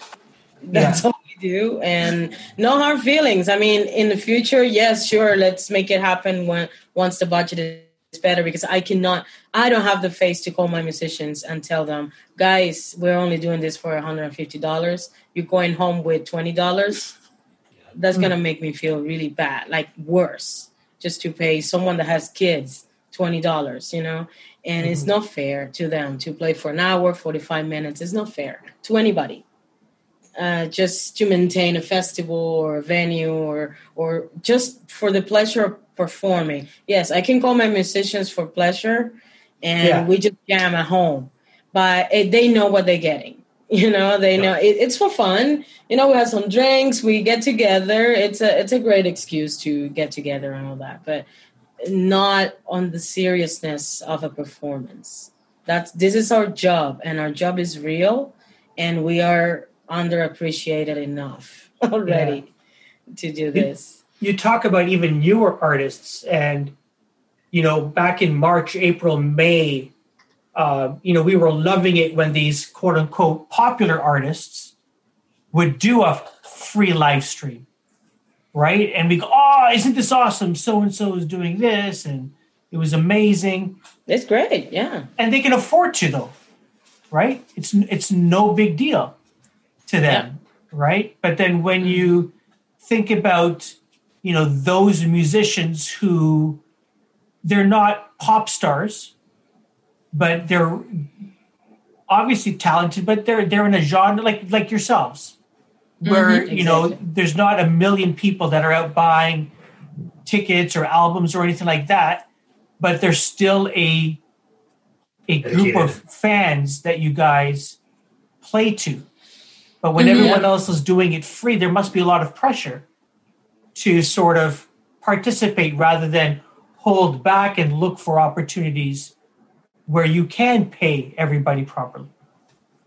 That's all we do. And no hard feelings. I mean, in the future, yes, sure, let's make it happen when once the budget is better because I cannot I don't have the face to call my musicians and tell them, guys, we're only doing this for $150. You're going home with $20. That's Mm. gonna make me feel really bad, like worse, just to pay someone that has kids $20, you know? And it's not fair to them to play for an hour, 45 minutes. It's not fair to anybody. Uh, just to maintain a festival or a venue or or just for the pleasure of performing. Yes, I can call my musicians for pleasure, and Yeah. we just jam at home. But it, they know what they're getting. You know, they know it, it's for fun. You know, we have some drinks, we get together. It's a it's a great excuse to get together and all that, but not on the seriousness of a performance. That's this is our job, and our job is real, and we are underappreciated enough already to do this. you talk about even newer artists and you know back in march april may uh, you know we were loving it when these quote unquote popular artists would do a free live stream right? And we go oh isn't this awesome? So and so is doing this and it was amazing. It's great, yeah. and they can afford to though right? It's it's no big deal to them right? But then when you think about you know those musicians who they're not pop stars but they're obviously talented but they're they're in a genre like like yourselves where Mhm, you know there's not a million people that are out buying tickets or albums or anything like that but there's still a a group of fans that you guys play to but when Mhm. everyone else is doing it free there must be a lot of pressure to sort of participate rather than hold back and look for opportunities where you can pay everybody properly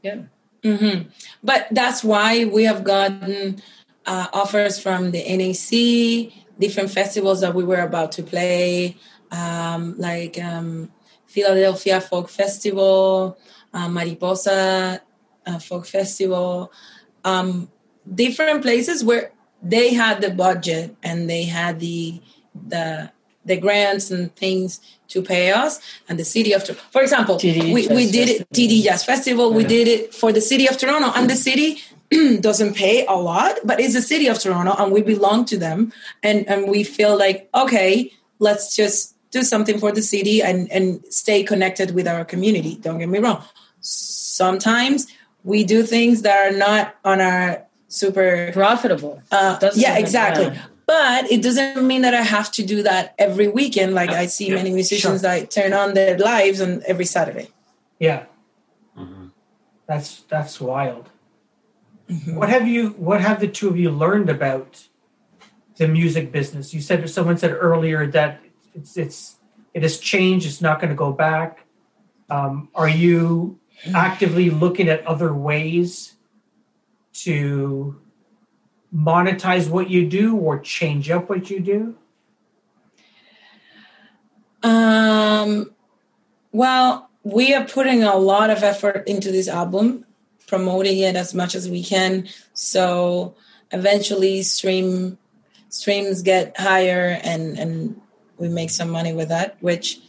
Yeah. hmm But that's why we have gotten uh, offers from the NAC, different festivals that we were about to play, um, like um, Philadelphia Folk Festival, uh, Mariposa uh, Folk Festival, um, different places where they had the budget and they had the the the grants and things to pay us and the city of Toronto. for example TD we, we did it TD Jazz Festival we did it for the city of Toronto and the city doesn't pay a lot but it's the city of Toronto and we belong to them and and we feel like okay let's just do something for the city and and stay connected with our community. Don't get me wrong. Sometimes we do things that are not on our super Profitable. uh, yeah, exactly. Yeah. But it doesn't mean that I have to do that every weekend. Like I see Yeah, many musicians sure. that turn on their lives on every Saturday. yeah Mhm. that's that's wild Mhm. what have you what have the two of you learned about the music business you said someone said earlier that it's it's it has changed it's not going to go back um, are you actively looking at other ways to monetize what you do or change up what you do Um, well, we are putting a lot of effort into this album, promoting it as much as we can. So eventually, stream streams get higher, and and we make some money with that. Which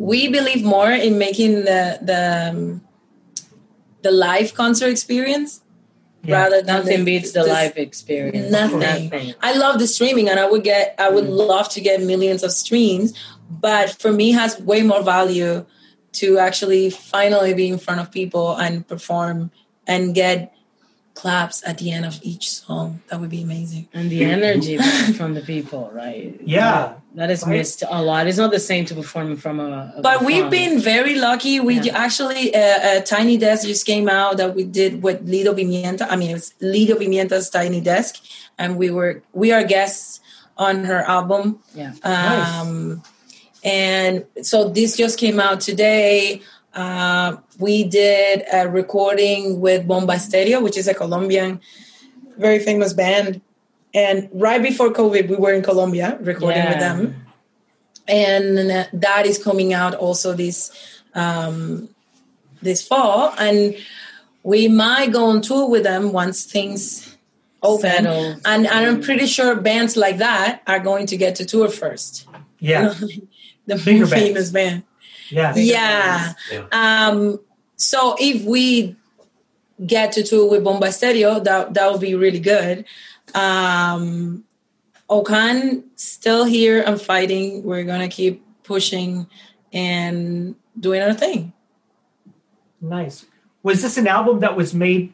we believe more in making the the um, the live concert experience Yeah. rather than Nothing beats the this- live experience. Nothing. Nothing. I love the streaming and I would get I would love to get millions of streams, but for me it has way more value to actually finally be in front of people and perform and get claps at the end of each song. That would be amazing. And the energy from the people, right? Yeah. That is missed a lot. It's not the same to perform from a. a But we've been very lucky. We Yeah. actually, uh, uh, Tiny Desk just came out that we did with Lido Pimienta. I mean, it's Lido Pimienta's Tiny Desk, and we were we are guests on her album. Yeah. Um, And so this just came out today. Uh, we did a recording with Bomba Stereo, which is a Colombian, very famous band. And right before COVID, we were in Colombia recording with them. And that is coming out also this um, this fall. And we might go on tour with them once things open. Settle. And, and I'm pretty sure bands like that are going to get to tour first. Yeah. the Bigger bands. famous band. Yeah. Yeah. Yeah. Um, so if we get to tour with Bomba Stereo, that that would be really good. Um, Okan still here and fighting. We're gonna keep pushing and doing our thing. Nice. Was this an album that was made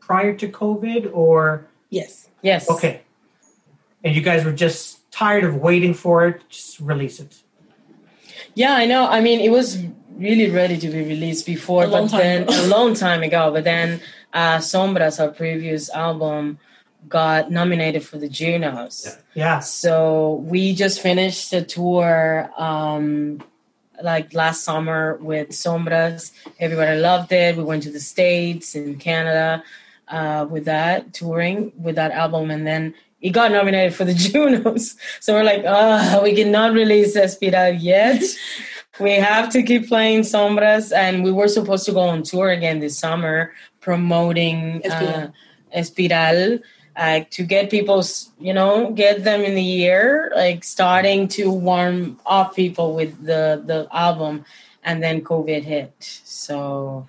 prior to COVID or Yes. Yes. okay? And you guys were just tired of waiting for it, just release it. Yeah, I know. I mean, it was really ready to be released before, A long but time then ago. a long time ago. But then uh, Sombras, our previous album, got nominated for the Junos. Yeah. Yeah. So we just finished the tour um, like last summer with Sombras. Everybody loved it. We went to the States and Canada uh, with that touring with that album, and then it got nominated for the Junos. So we're like, oh, we cannot release Espiral yet. we have to keep playing Sombras, and we were supposed to go on tour again this summer promoting uh, Espiral like to get people, you know, get them in the ear, like starting to warm up people with the the album, and then COVID hit. So,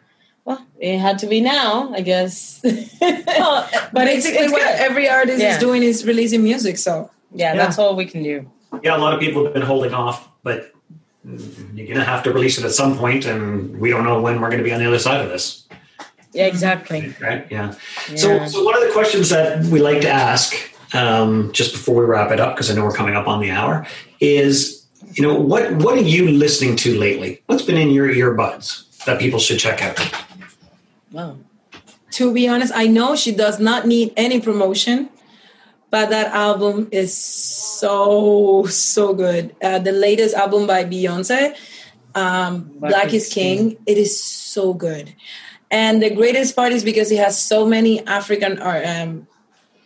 well, it had to be now, I guess. Well, But it's- basically it's what good. every artist Yeah. is doing is releasing music. So yeah, Yeah. that's all we can do. Yeah, a lot of people have been holding off, but you're going to have to release it at some point, and we don't know when we're going to be on the other side of this. Yeah, exactly. Right? Yeah. Yeah. So, so one of the questions that we like to ask um, just before we wrap it up, because I know we're coming up on the hour, is you know what what are you listening to lately? What's been in your earbuds that people should check out? Wow. to be honest, I know she does not need any promotion, but that album is so so good. Uh, the latest album by Beyonce, um, Black, is King. It is so good, and the greatest part is because it has so many African ar- um,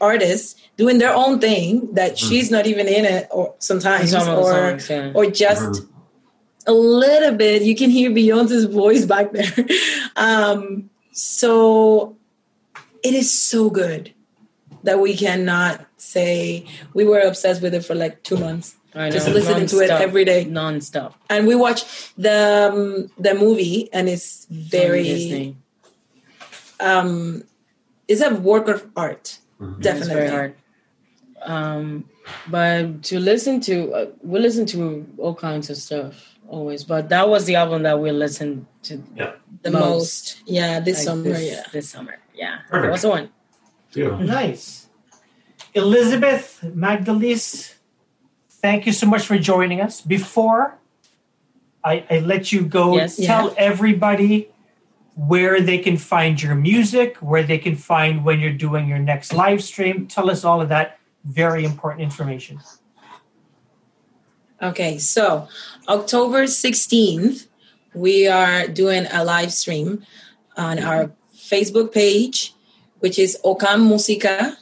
artists doing their own thing that she's not even in it, or sometimes, Some of the or songs, yeah. or just a little bit. You can hear Beyonce's voice back there. Um, so it is so good that we cannot say we were obsessed with it for like two months. I Just know. listening to it every day. Non-stop. And we watch the um, the movie, and it's very um, it's a work of art. Mhm. It's Definitely. very hard. Um, but to listen to, uh, we listen to all kinds of stuff always. But that was the album that we listened to The Most. most, yeah, this like, summer, this, yeah. this summer. Yeah, Perfect. that was the one. Beautiful. Nice. Elizabeth Magdelys, thank you so much for joining us. Before I, I let you go, Yes. tell everybody where they can find your music, where they can find when you're doing your next live stream. Tell us all of that very important information. Okay, so October 16th, we are doing a live stream on our Facebook page, which is Okan Música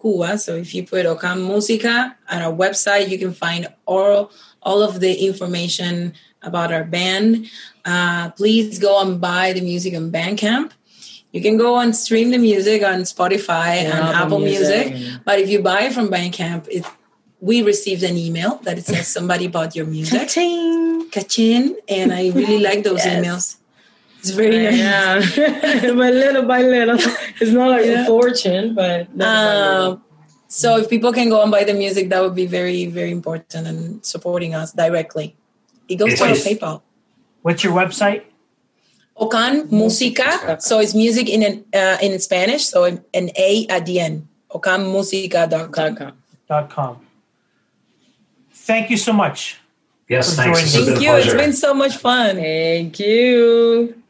Cuba. So if you put Okan Música on our website, you can find all, all of the information about our band. Uh, please go and buy the music on Bandcamp. You can go and stream the music on Spotify Yeah, and Apple Music Music. But if you buy it from Bandcamp, it we received an email that it says somebody bought your music. Ka-ching! Kachin, and I really like those Yes. emails. It's very nice. Yeah, but little by little, it's not like Yeah. a fortune, but little by little. Um, so if people can go and buy the music, that would be very, very important and supporting us directly. It goes It's to our. PayPal. What's your website? Okan Musica. So it's music in an, uh, in Spanish. So an, an A at the end. Okanmusica.com. Dot com. Dot com. Thank you so much. Yes, thanks. joining This has us. been Thank you. It's been so much fun. Thank you.